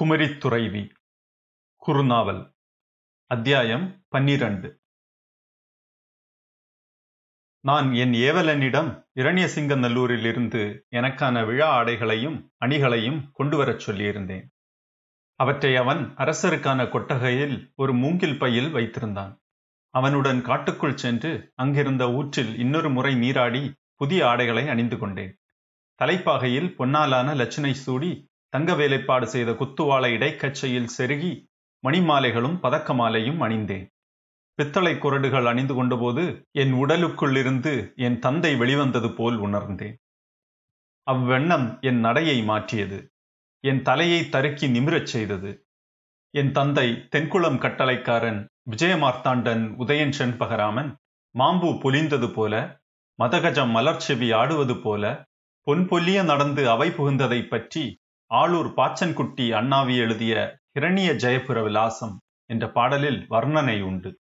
குமரித்துறைவி குறுநாவல் அத்தியாயம் பன்னிரண்டு. நான் என் ஏவலனிடம் இரண்யசிங்கநல்லூரிலிருந்து எனக்கான விழா ஆடைகளையும் அணிகளையும் கொண்டு வரச் சொல்லியிருந்தேன். அவற்றை அவன் அரசருக்கான கொட்டகையில் ஒரு மூங்கில் பையில் வைத்திருந்தான். அவனுடன் காட்டுக்குள் சென்று அங்கிருந்த ஊற்றில் இன்னொரு முறை நீராடி புதிய ஆடைகளை அணிந்து கொண்டேன். தலைப்பாகையில் பொன்னாலான லட்சணை சூடி தங்க வேலைப்பாடு செய்த குத்துவாளை இடைக்கச்சையில் செருகி மணிமாலைகளும் பதக்க மாலையும் அணிந்தேன். பித்தளை குரடுகள் அணிந்து கொண்டபோது என் உடலுக்குள்ளிருந்து என் தந்தை வெளிவந்தது போல் உணர்ந்தேன். அவ்வெண்ணம் என் நடையை மாற்றியது. என் தலையை தருக்கி நிமிரச் செய்தது. என் தந்தை தென்குளம் கட்டளைக்காரன் விஜயமார்த்தாண்டன் உதயன் செண்பகராமன் மாம்பு பொலிந்தது போல மதகஜம் மலர்ச்செவி ஆடுவது போல பொன் பொல்லிய நடந்து அவை புகுந்ததைப் பற்றி ஆளூர் பாச்சன்குட்டி அண்ணாவி எழுதிய ஹிரணிய ஜெயபுர விலாசம் என்ற பாடலில் வர்ணனை உண்டு.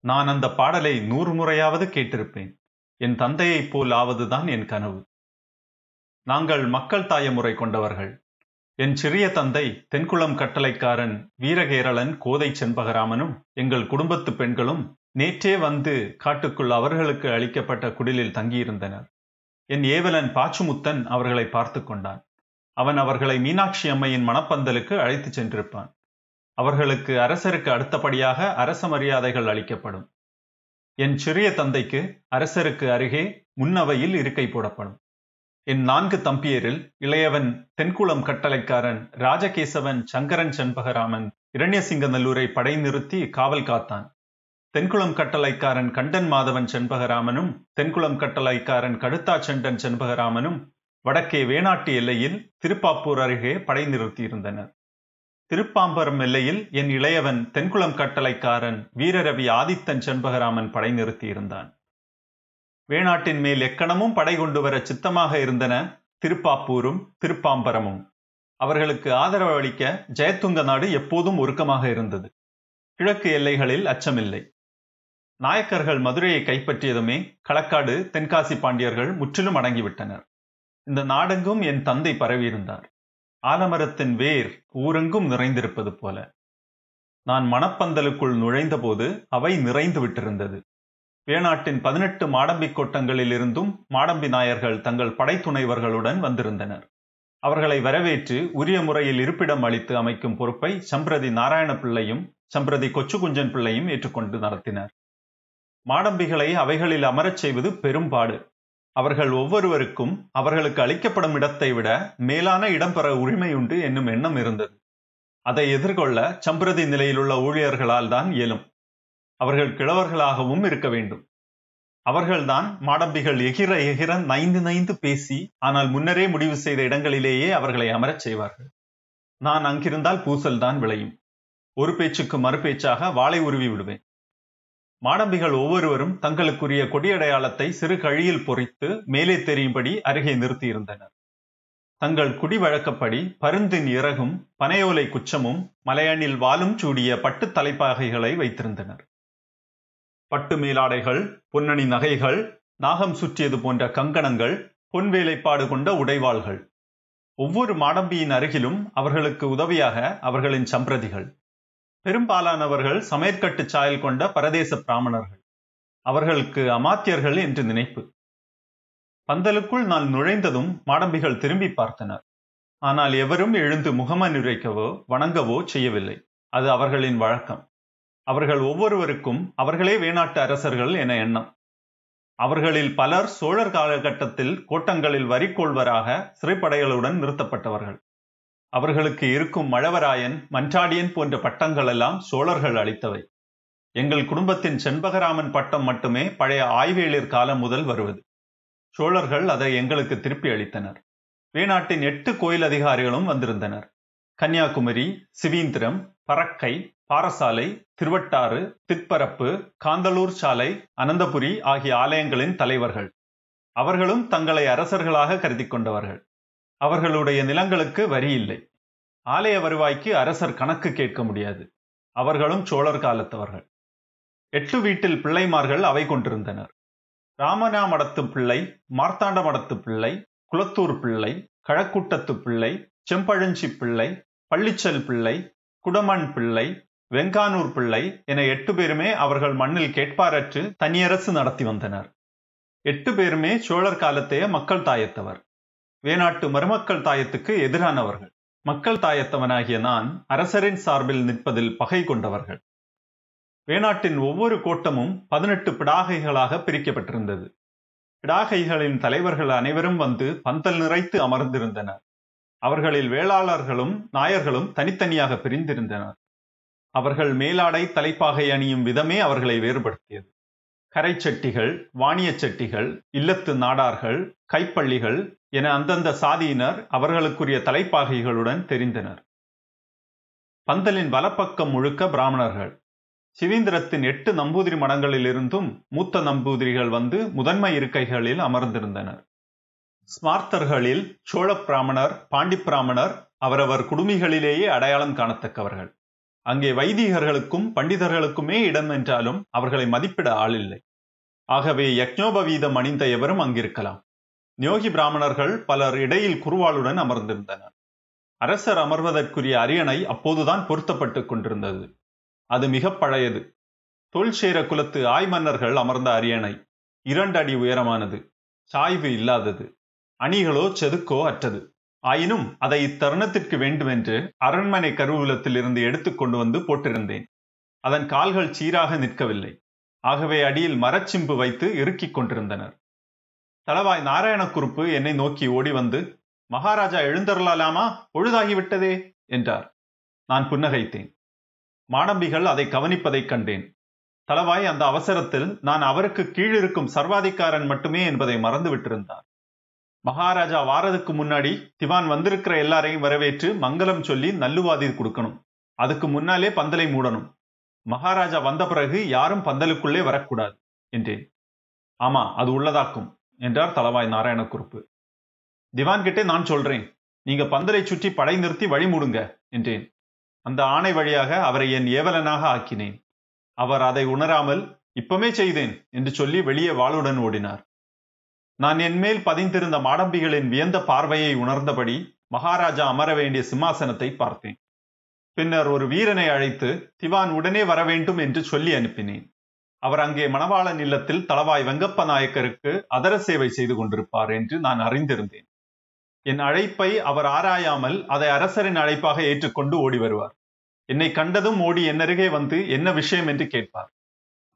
நான் அந்த பாடலை நூறு முறையாவது கேட்டிருப்பேன். என் தந்தையைப் போல் ஆவதுதான் என் கனவு. நாங்கள் மக்கள் தாய முறை கொண்டவர்கள். என் சிறிய தந்தை தென்குளம் கட்டளைக்காரன் வீரகேரளன் கோதை செண்பகராமனும் எங்கள் குடும்பத்து பெண்களும் நேற்றே வந்து காட்டுக்குள் அவர்களுக்கு அளிக்கப்பட்ட குடிலில் தங்கியிருந்தனர். என் ஏவலன் பாச்சுமுத்தன் அவர்களை பார்த்து கொண்டான். அவன் அவர்களை மீனாட்சி அம்மையின் மணப்பந்தலுக்கு அழைத்துச் சென்றிருப்பான். அவர்களுக்கு அரசருக்கு அடுத்தபடியாக அரச மரியாதைகள் அளிக்கப்படும். என் சிறிய தந்தைக்கு அரசருக்கு அருகே முன்னவையில் இருக்கை போடப்படும். என் நான்கு தம்பியரில் இளையவன் தென்குளம் கட்டளைக்காரன் ராஜகேசவன் சங்கரன் செண்பகராமன் இரண்யசிங்கநல்லூரை படை நிறுத்தி காவல் காத்தான். தென்குளம் கட்டளைக்காரன் கண்டன் மாதவன் செண்பகராமனும் தென்குளம் கட்டளைக்காரன் கடுத்தா செண்டன் செண்பகராமனும் வடக்கே வேணாட்டு எல்லையில் திருப்பாப்பூர் அருகே படை நிறுத்தியிருந்தனர். திருப்பாம்பரம் எல்லையில் என் இளையவன் தென்குளம் கட்டளைக்காரன் வீரரவி ஆதித்தன் செண்பகராமன் படை நிறுத்தியிருந்தான். வேணாட்டின் மேல் எக்கணமும் படை கொண்டு வர சித்தமாக இருந்தன திருப்பாப்பூரும் திருப்பாம்பரமும். அவர்களுக்கு ஆதரவு அளிக்க ஜெயத்துங்க நாடு எப்போதும் ஒருக்கமாக இருந்தது. கிழக்கு எல்லைகளில் அச்சமில்லை. நாயக்கர்கள் மதுரையை கைப்பற்றியதுமே களக்காடு தென்காசி பாண்டியர்கள் முற்றிலும் அடங்கிவிட்டனர். இந்த நாடெங்கும் என் தந்தை பரவியிருந்தார். ஆலமரத்தின் வேர் ஊரெங்கும் நிறைந்திருப்பது போல. நான் மணப்பந்தலுக்குள் நுழைந்தபோது அவை நிறைந்து விட்டிருந்தது. வேணாட்டின் பதினெட்டு மாடம்பி கோட்டங்களில் இருந்தும் மாடம்பி நாயர்கள் தங்கள் படைத்துணைவர்களுடன் வந்திருந்தனர். அவர்களை வரவேற்று உரிய முறையில் இருப்பிடம் அளித்து அமைக்கும் பொறுப்பை சம்பிரதி நாராயண பிள்ளையும் சம்பிரதி கொச்சுகுஞ்சன் பிள்ளையும் ஏற்றுக்கொண்டு நடத்தினர். மாடம்பிகளை அவைகளில் அமரச் செய்வது பெரும்பாடு. அவர்கள் ஒவ்வொருவருக்கும் அவர்களுக்கு அளிக்கப்படும் இடத்தை விட மேலான இடம் பெற உரிமை உண்டு என்னும் எண்ணம் இருந்தது. அதை எதிர்கொள்ள சம்பிரதி நிலையில் உள்ள ஊழியர்களால் தான் இயலும். அவர்கள் கிழவர்களாகவும் இருக்க வேண்டும். அவர்கள்தான் மாடம்பிகள் எகிர எகிர நைந்து நைந்து பேசி ஆனால் முன்னரே முடிவு செய்த இடங்களிலேயே அவர்களை அமரச் செய்வார்கள். நான் அங்கிருந்தால் பூசல் தான் விளையும். ஒரு பேச்சுக்கு மறுபேச்சாக வாளை உருவி விடுவேன். மாடம்பிகள் ஒவ்வொருவரும் தங்களுக்குரிய கொடியடையாளத்தை சிறு கழியில் பொறித்து மேலே தெரியும்படி அருகே நிறுத்தியிருந்தனர். தங்கள் குடி வழக்கப்படி பருந்தின் இறகும் பனையோலை குச்சமும் மலையணில் வாலும் சூடிய பட்டு தலைப்பாகைகளை வைத்திருந்தனர். பட்டு மேலாடைகள் பொன்னணி நகைகள் நாகம் சுற்றியது போன்ற கங்கணங்கள் பொன் வேலைப்பாடு கொண்ட உடைவாள்கள். ஒவ்வொரு மாடம்பியின் அருகிலும் அவர்களுக்கு உதவியாக அவர்களின் சம்பிரதிகள் பெரும்பாலானவர்கள் சமையற்கட்டு சாயல் கொண்ட பரதேச பிராமணர்கள். அவர்களுக்கு அமாத்தியர்கள் என்று நினைப்பு. பந்தலுக்குள் நான் நுழைந்ததும் மாடம்பிகள் திரும்பி பார்த்தனர். ஆனால் எவரும் எழுந்து முகமனுரைக்கவோ வணங்கவோ செய்யவில்லை. அது அவர்களின் வழக்கம். அவர்கள் ஒவ்வொருவருக்கும் அவர்களே வேணாட்டு அரசர்கள் என எண்ணம். அவர்களில் பலர் சோழர் காலகட்டத்தில் கோட்டங்களில் வரிக்கொள்வராக சிறைப்படைகளுடன் நிறுத்தப்பட்டவர்கள். அவர்களுக்கு இருக்கும் மழவராயன் மன்றாடியன் போன்ற பட்டங்கள் எல்லாம் சோழர்கள் அளித்தவை. எங்கள் குடும்பத்தின் செண்பகராமன் பட்டம் மட்டுமே பழைய ஆய்வேளிர் காலம் முதல் வருவது. சோழர்கள் அதை எங்களுக்கு திருப்பி அளித்தனர். வேணாட்டின் எட்டு கோயில் அதிகாரிகளும் வந்திருந்தனர். கன்னியாகுமரி சிவீந்திரம் பறக்கை பாரசாலை திருவட்டாறு திற்பரப்பு காந்தலூர் சாலை அனந்தபுரி ஆகிய ஆலயங்களின் தலைவர்கள். அவர்களும் தங்களை அரசர்களாக கருதி கொண்டவர்கள். அவர்களுடைய நிலங்களுக்கு வரி இல்லை. ஆலய வருவாய்க்கு அரசர் கணக்கு கேட்க முடியாது. அவர்களும் சோழர் காலத்தவர்கள். எட்டு வீட்டில் பிள்ளைமார்கள் அவை கொண்டிருந்தனர். ராமனா மடத்து பிள்ளை மார்த்தாண்ட மடத்து பிள்ளை குளத்தூர் பிள்ளை கழக்கூட்டத்து பிள்ளை செம்பழஞ்சி பிள்ளை பள்ளிச்சல் பிள்ளை குடமண் பிள்ளை வெங்கானூர் பிள்ளை என எட்டு பேருமே அவர்கள் மண்ணில் கேட்பாரற்று தனியரசு நடத்தி வந்தனர். எட்டு பேருமே சோழர் காலத்தைய மக்கள் தாயத்தவர். வேணாட்டு மருமக்கள் தாயத்துக்கு எதிரானவர்கள். மக்கள் தாயத்தவனாகிய நான் அரசரின் சார்பில் நிற்பதில் பகை கொண்டவர்கள். வேணாட்டின் ஒவ்வொரு கோட்டமும் பதினெட்டு பிடாகைகளாக பிரிக்கப்பட்டிருந்தது. பிடாகைகளின் தலைவர்கள் அனைவரும் வந்து பந்தல் நிறைத்து அமர்ந்திருந்தனர். அவர்களில் வேளாளர்களும் நாயர்களும் தனித்தனியாக பிரிந்திருந்தனர். அவர்கள் மேலாடை தலைப்பாகை அணியும் விதமே அவர்களை வேறுபடுத்தியது. கரை செட்டிகள் வாணிய செட்டிகள் இல்லத்து நாடார்கள் கைப்பள்ளிகள் என அந்தந்த சாதியினர் அவர்களுக்குரிய தலைப்பாகைகளுடன் தெரிந்தனர். பந்தலின் வலப்பக்கம் முழுக்க பிராமணர்கள். சிவீந்திரத்தின் எட்டு நம்பூதிரி மடங்களிலிருந்தும் மூத்த நம்பூதிரிகள் வந்து முதன்மை இருக்கைகளில் அமர்ந்திருந்தனர். ஸ்மார்த்தர்களில் சோழ பிராமணர் பாண்டி பிராமணர் அவரவர் குடுமிகளிலேயே அடையாளம் காணத்தக்கவர்கள். அங்கே வைதிகர்களுக்கும் பண்டிதர்களுக்குமே இடம் என்றாலும் அவர்களை மதிப்பிட ஆளில்லை ஆகவே யக்ஞோபவீதம் அணிந்த எவரும் அங்கிருக்கலாம். நியோகி பிராமணர்கள் பலர் இடையில் குருவாளுடன் அமர்ந்திருந்தனர். அரசர் அமர்வதற்குரிய அரியணை அப்போதுதான் பொருத்தப்பட்டுக் கொண்டிருந்தது. அது மிக பழையது. தொல்சேர குலத்து ஆய் மன்னர்கள் அமர்ந்த அரியணை இரண்டு அடி உயரமானது. சாய்வு இல்லாதது. அணிகளோ செதுக்கோ அற்றது. ஆயினும் அதை இத்தருணத்திற்கு வேண்டுமென்று அரண்மனை கருவூலத்தில் இருந்து எடுத்துக் கொண்டு வந்து போட்டிருந்தேன். அதன் கால்கள் சீராக நிற்கவில்லை. ஆகவே அடியில் மரச்சிம்பு வைத்து இறுக்கிக் கொண்டிருந்தனர். தளவாய் நாராயணக்குறுப்பு என்னை நோக்கி ஓடி வந்து மகாராஜா எழுந்தருளாலாமா? பொழுதாகிவிட்டதே! என்றார். நான் புன்னகைத்தேன். மாடம்பிகள் அதை கவனிப்பதைக் கண்டேன். தளவாய் அந்த அவசரத்தில் நான் அவருக்கு கீழிருக்கும் சர்வாதிகாரன் மட்டுமே என்பதை மறந்து விட்டிருந்தார் மகாராஜா வாரதுக்கு முன்னாடி திவான் வந்திருக்கிற எல்லாரையும் வரவேற்று மங்களம் சொல்லி நல்லுவாதி கொடுக்கணும். அதுக்கு முன்னாலே பந்தலை மூடணும். மகாராஜா வந்த பிறகு யாரும் பந்தலுக்குள்ளே வரக்கூடாது என்றேன். ஆமா அது உள்ளதாக்கும் என்றார் தலவாய் நாராயண குறுப்பு திவான்கிட்டே நான் சொல்றேன் நீங்க பந்தலை சுற்றி படை நிறுத்தி வழி மூடுங்க என்றேன். அந்த ஆணை வழியாக அவரை என் ஏவலனாக ஆக்கினேன். அவர் அதை உணராமல் இப்பமே செய்தேன் என்று சொல்லி வெளியே வாளுடன் ஓடினார். நான் என்மேல் பதிந்திருந்த மாடம்பிகளின் வியந்த பார்வையை உணர்ந்தபடி மகாராஜா அமர வேண்டிய சிம்மாசனத்தை பார்த்தேன். பின்னர் ஒரு வீரனை அழைத்து திவான் உடனே வர வேண்டும் என்று சொல்லி அனுப்பினேன். அவர் அங்கே மணவாளன் இல்லத்தில் தளவாய் வெங்கப்ப நாயக்கருக்கு அதர சேவை செய்து கொண்டிருப்பார் என்று நான் அறிந்திருந்தேன். என் அழைப்பை அவர் ஆராயாமல் அதை அரசரின் அழைப்பாக ஏற்றுக்கொண்டு ஓடி வருவார். என்னை கண்டதும் ஓடி என்னருகே வந்து என்ன விஷயம் என்று கேட்பார்.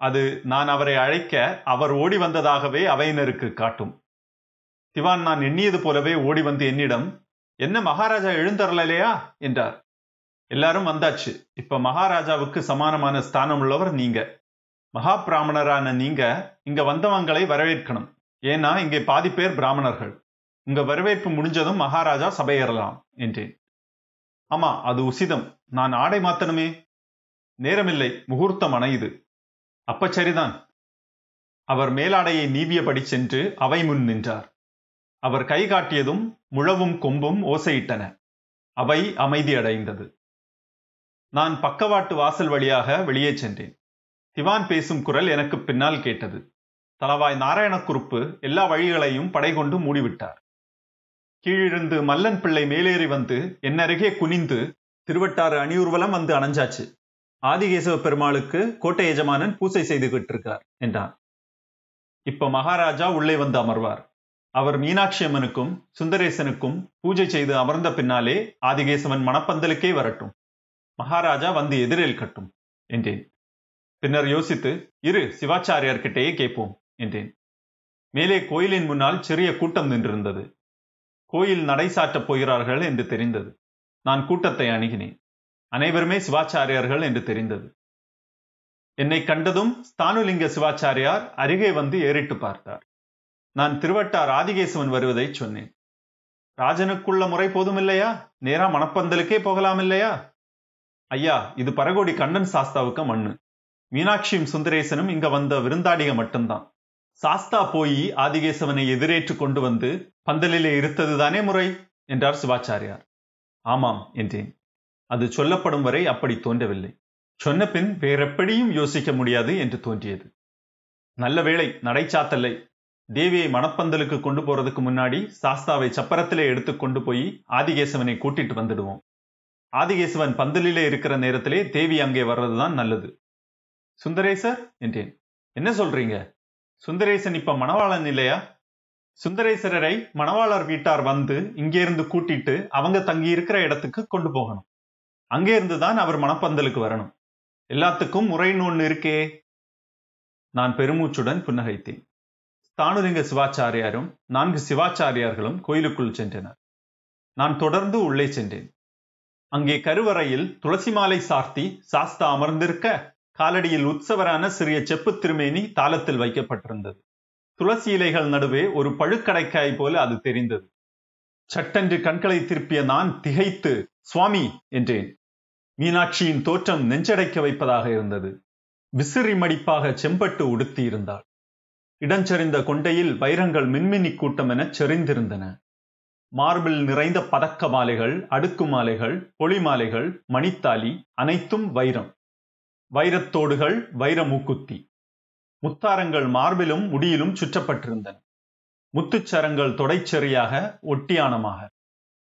அது நான் அவரை அழைக்க அவர் ஓடி வந்ததாகவே அவையினருக்கு காட்டும். திவான் நான் எண்ணியது போலவே ஓடி வந்து என்னிடம் என்ன மகாராஜா எழுந்தரலையா என்றார். எல்லாரும் வந்தாச்சு. இப்ப மகாராஜாவுக்கு சமானமான ஸ்தானம் உள்ளவர் நீங்க. மகா பிராமணரான நீங்க இங்க வந்தவங்களை வரவேற்கணும். ஏன்னா இங்கே பாதி பேர் பிராமணர்கள். உங்க வரவேற்பு முடிஞ்சதும் மகாராஜா சபையேறலாம் என்றேன். ஆமா அது உசிதம். நான் ஆடை மாத்தணுமே. நேரமில்லை. முகூர்த்தம் அணையுது அப்ப சரிதான். அவர் மேலாடையை நீவியபடி சென்று அவை முன் நின்றார். அவர் கை காட்டியதும் முழவும் கொம்பும் ஓசையிட்டன. அவை அமைதி அடைந்தது நான் பக்கவாட்டு வாசல் வழியாக வெளியே சென்றேன். திவான் பேசும் குரல் எனக்கு பின்னால் கேட்டது. தலவாய் நாராயணக்குறுப்பு எல்லா வழிகளையும் படை கொண்டு மூடிவிட்டார். கீழிருந்து மல்லன் பிள்ளை மேலேறி வந்து என்னருகே குனிந்து திருவட்டாறு அணியூர்வலம் வந்து அணைஞ்சாச்சு. ஆதிகேசவ பெருமாளுக்கு கோட்டை எஜமானன் பூசை செய்துகிட்டு இருக்கார் என்றான். இப்ப மகாராஜா உள்ளே வந்து அமர்வார். அவர் மீனாட்சி அம்மனுக்கும் சுந்தரேசனுக்கும் பூஜை செய்து அமர்ந்த பின்னாலே ஆதிகேசவன் மணப்பந்தலுக்கே வரட்டும். மகாராஜா வந்து எதிரில் கட்டும் என்றேன். பின்னர் யோசித்து இரு சிவாச்சாரியார்கிட்டேயே கேட்போம் என்றேன். மேலே கோயிலின் முன்னால் சிறிய கூட்டம் நின்றிருந்தது. கோயில் நடைசாட்டப் போகிறார்கள் என்று தெரிந்தது. நான் கூட்டத்தை அணுகினேன். அனைவருமே சிவாச்சாரியார்கள் என்று தெரிந்தது. என்னை கண்டதும் ஸ்தானுலிங்க சிவாச்சாரியார் அருகே வந்து ஏறிட்டு பார்த்தார். நான் திருவட்டார் ஆதிகேசவன் வருவதை சொன்னேன். ராஜனுக்குள்ள முறை போதுமில்லையா? நேரா மணப்பந்தலுக்கே போகலாம் இல்லையா ஐயா இது பரகோடி கண்ணன் சாஸ்தாவுக்கு மண்ணு. மீனாட்சியும் சுந்தரேசனும் இங்க வந்த விருந்தாடிக மட்டும்தான். சாஸ்தா போய் ஆதிகேசவனை எதிரேற்று கொண்டு வந்து பந்தலிலே இருத்ததுதானே முறை? என்றார் சிவாச்சாரியார். ஆமாம் என்றேன். அது சொல்லப்படும் வரை அப்படி தோன்றவில்லை. சொன்ன பின் வேறெப்படியும் யோசிக்க முடியாது என்று தோன்றியது. நல்ல வேளை நடைச்சாத்தல்லை. தேவியை மணப்பந்தலுக்கு கொண்டு போறதுக்கு முன்னாடி சாஸ்தாவை சப்பரத்திலே எடுத்து கொண்டு போய் ஆதிகேசவனை கூட்டிட்டு வந்துடுவோம். ஆதிகேசவன் பந்தலிலே இருக்கிற நேரத்திலே தேவி அங்கே வர்றதுதான் நல்லது. சுந்தரேசர் என்றேன். என்ன சொல்றீங்க? சுந்தரேசன் இப்ப மணவாளன் இல்லையா? சுந்தரேசரரை மணவாளர் வீட்டார் வந்து இங்கே இருந்து கூட்டிட்டு அவங்க தங்கி இருக்கிற இடத்துக்கு கொண்டு போகணும். அங்கே இருந்துதான் அவர் மணப்பந்தலுக்கு வரணும். எல்லாத்துக்கும் முறைன்னு ஒண்ணு இருக்கே. நான் பெருமூச்சுடன் புன்னகைத்தேன். தானுலிங்க சிவாச்சாரியாரும் நான்கு சிவாச்சாரியார்களும் கோயிலுக்குள் சென்றனர். நான் தொடர்ந்து உள்ளே சென்றேன். அங்கே கருவறையில் துளசி மாலை சார்த்தி சாஸ்தா அமர்ந்திருக்க காலடியில் உற்சவரான சிறிய செப்பு திருமேனி தாளத்தில் வைக்கப்பட்டிருந்தது. துளசி இலைகள் நடுவே ஒரு பழுக்கடைக்காய் போல அது தெரிந்தது. சட்டென்று கண்களை திருப்பிய நான் திகைத்து சுவாமி என்றேன். மீனாட்சியின் தோற்றம் நெஞ்சடைக்க வைப்பதாக இருந்தது. விசிறி மடிப்பாக செம்பட்டு உடுத்தி இடஞ்சரிந்த இடஞ்செறிந்த கொண்டையில் வைரங்கள் மின்மினி கூட்டம் என செறிந்திருந்தன. மார்பிள் நிறைந்த பதக்க மாலைகள் அடுக்கு மாலைகள் பொலி மாலைகள் மணித்தாலி அனைத்தும் வைரம். வைரத்தோடுகள் வைர மூக்குத்தி முத்தாரங்கள் மார்பிலும் முடியிலும் சுற்றப்பட்டிருந்தன. முத்துச்சரங்கள் தொடைச்செறியாக ஒட்டியானமாக.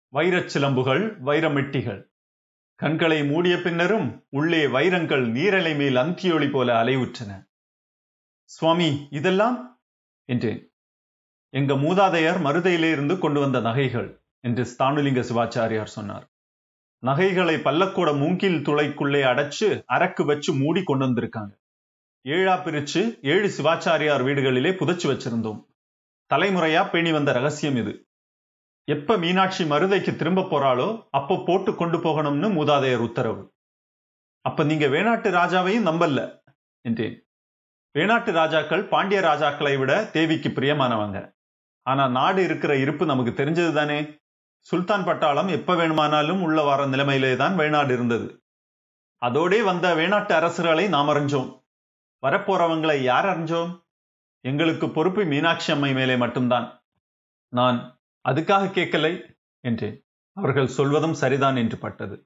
வைரச் சிலம்புகள் வைரமெட்டிகள். கண்களை மூடிய பின்னரும் உள்ளே வைரங்கள் நீரலை மேல் அந்தியொளி போல அலைவுற்றன. சுவாமி இதெல்லாம்? என்றேன். எங்க மூதாதையர் மருதையிலே இருந்து கொண்டு வந்த நகைகள் என்று ஸ்தானுலிங்க சிவாச்சாரியார் சொன்னார். நகைகளை பல்லக்கூட மூங்கில் துளைக்குள்ளே அடைச்சு அரக்கு வச்சு மூடி கொண்டு வந்திருக்காங்க. ஏழா பிரிச்சு ஏழு சிவாச்சாரியார் வீடுகளிலே புதைச்சு வச்சிருந்தோம். தலைமுறையா பேணி வந்த ரகசியம் இது. எப்ப மீனாட்சி மருதைக்கு திரும்ப போறாளோ அப்ப போட்டு கொண்டு போகணும்னு மூதாதையர் உத்தரவு. அப்ப நீங்க வேணாட்டு ராஜாவையும் நம்பல என்றேன். வேணாட்டு ராஜாக்கள் பாண்டிய ராஜாக்களை விட தேவிக்கு பிரியமானவங்க. ஆனா நாடு இருக்கிற இருப்பு நமக்கு தெரிஞ்சது தானே? சுல்தான் பட்டாளம் எப்ப வேணுமானாலும் உள்ள வர நிலைமையிலே தான் வேணாடு இருந்தது. அதோடே வந்த வேணாட்டு அரசர்களை நாம் அறிஞ்சோம். வரப்போறவங்களை யார் அறிஞ்சோம்? எங்களுக்கு பொறுப்பு மீனாட்சி அம்மை மேலே மட்டும்தான். நான் அதுக்காக கேட்கலை என்றேன். அவர்கள் சொல்வதும் சரிதான் என்று பட்டது.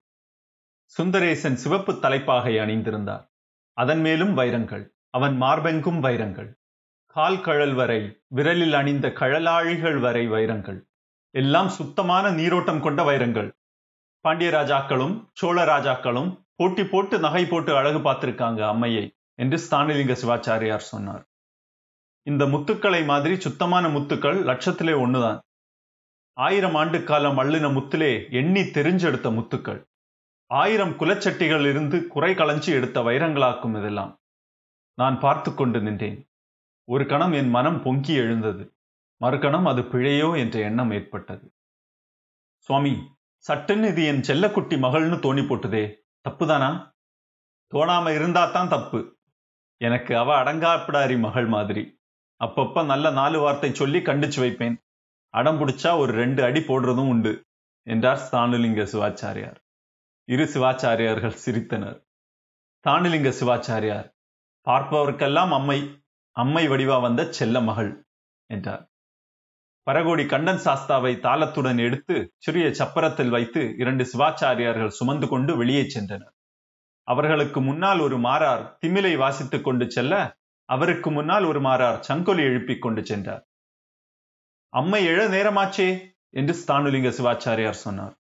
சுந்தரேசன் சிவப்பு தலைப்பாகை அணிந்திருந்தார். அதன் மேலும் வைரங்கள். அவன் மார்பெங்கும் வைரங்கள். கால் கழல் வரை விரலில் அணிந்த கழலாழிகள் வரை வைரங்கள். எல்லாம் சுத்தமான நீரோட்டம் கொண்ட வைரங்கள். பாண்டிய ராஜாக்களும் சோழ ராஜாக்களும் போட்டி போட்டு நகை போட்டு அழகு பார்த்திருக்காங்க அம்மையை என்று ஸ்தானலிங்க சிவாச்சாரியார் சொன்னார். இந்த முத்துக்களை மாதிரி சுத்தமான முத்துக்கள் லட்சத்திலே ஒண்ணுதான். ஆயிரம் ஆண்டு காலம் அள்ளின முத்திலே எண்ணி தெரிஞ்செடுத்த முத்துக்கள். ஆயிரம் குலச்சட்டிகள் இருந்து குறை களைஞ்சி எடுத்த வைரங்களாக்கும் இதெல்லாம். நான் பார்த்து கொண்டு நின்றேன். ஒரு கணம் என் மனம் பொங்கி எழுந்தது. மறுகணம் அது பிழையோ என்ற எண்ணம் ஏற்பட்டது. சுவாமி சட்டுன்னு இது என் செல்லக்குட்டி மகள்னு தோணி போட்டுதே. தப்புதானா? தோணாம இருந்தா தான் தப்பு. எனக்கு அவ அடங்காப்பிடாரி மகள் மாதிரி. அப்பப்ப நல்ல நாலு வார்த்தை சொல்லி கண்டிச்சு வைப்பேன். அடம் பிடிச்சா ஒரு ரெண்டு அடி போடுறதும் உண்டு என்றார் ஸ்தானுலிங்க சிவாச்சாரியார். இரு சிவாச்சாரியார்கள் சிரித்தனர். ஸ்தானுலிங்க சிவாச்சாரியார் பார்ப்பவருக்கெல்லாம் அம்மை அம்மை வடிவா வந்த செல்ல மகள் என்றார். பரகோடி கண்டன் சாஸ்தாவை தாளத்துடன் எடுத்து சிறிய சப்பரத்தில் வைத்து இரண்டு சிவாச்சாரியார்கள் சுமந்து கொண்டு வெளியே சென்றனர். அவர்களுக்கு முன்னால் ஒரு மாறார் திமிலை வாசித்துக் கொண்டு செல்ல அவருக்கு முன்னால் ஒரு மாறார் சங்கொலி எழுப்பிக் கொண்டு சென்றார். அம்மை எழ நேரமாச்சே என்று ஸ்தானுலிங்க சிவாச்சாரியார் சொன்னார்.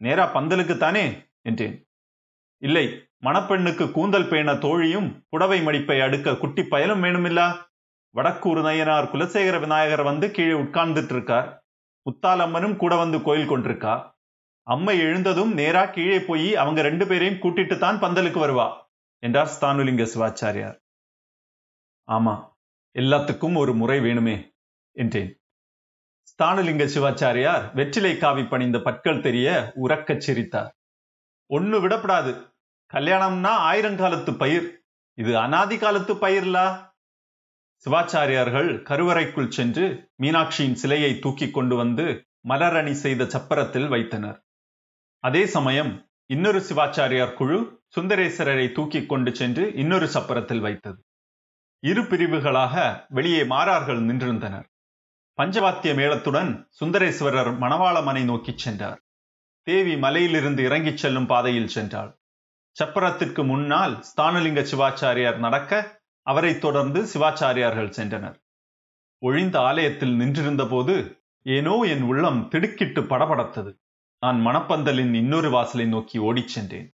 நேரா பந்தலுக்கு தானே என்றேன். இல்லை மணப்பெண்ணுக்கு கூந்தல் பேண தோழியும் புடவை மடிப்பை அடுக்க குட்டி பயலும் வேணுமில்லா? வடக்கூர் நயனார் குலசேகர விநாயகர் வந்து கீழே உட்கார்ந்துட்டு இருக்கார் முத்தாலம்மனும் கூட வந்து கோயில் கொண்டிருக்கா? அம்மை எழுந்ததும் நேரா கீழே போய் அவங்க ரெண்டு பேரையும் கூட்டிட்டு தான் பந்தலுக்கு வருவா என்றார் ஸ்தானுலிங்க சிவாச்சாரியார். ஆமா எல்லாத்துக்கும் ஒரு முறை வேணுமே என்றேன். ஸ்தானுலிங்க சிவாச்சாரியார் வெற்றிலை காவி பணிந்த பற்கள் தெரிய உறக்கச் சிரித்தார். ஒண்ணு விடப்படாது கல்யாணம்னா ஆயிரங்காலத்து பயிர். இது அனாதி காலத்து பயிர்லா? சிவாச்சாரியார்கள் கருவறைக்குள் சென்று மீனாட்சியின் சிலையை தூக்கி கொண்டு வந்து மலரணி செய்த சப்பரத்தில் வைத்தனர். அதே சமயம் இன்னொரு சிவாச்சாரியார் குழு சுந்தரேஸ்வரரை தூக்கி கொண்டு சென்று இன்னொரு சப்பரத்தில் வைத்தது. இரு பிரிவுகளாக வெளியே மாறார்கள் நின்றிருந்தனர். பஞ்சவாத்திய மேளத்துடன் சுந்தரேஸ்வரர் மணவாளமனை நோக்கிச் சென்றார். தேவி மலையிலிருந்து இறங்கிச் செல்லும் பாதையில் சென்றாள். சப்பரத்திற்கு முன்னால் ஸ்தானலிங்க சிவாச்சாரியார் நடக்க அவரை தொடர்ந்து சிவாச்சாரியார்கள் சென்றனர். ஒழிந்த ஆலயத்தில் நின்றிருந்த போது ஏனோ என் உள்ளம் திடுக்கிட்டு படபடத்தது. நான் மணப்பந்தலின் இன்னொரு வாசலை நோக்கி ஓடிச் சென்றேன்.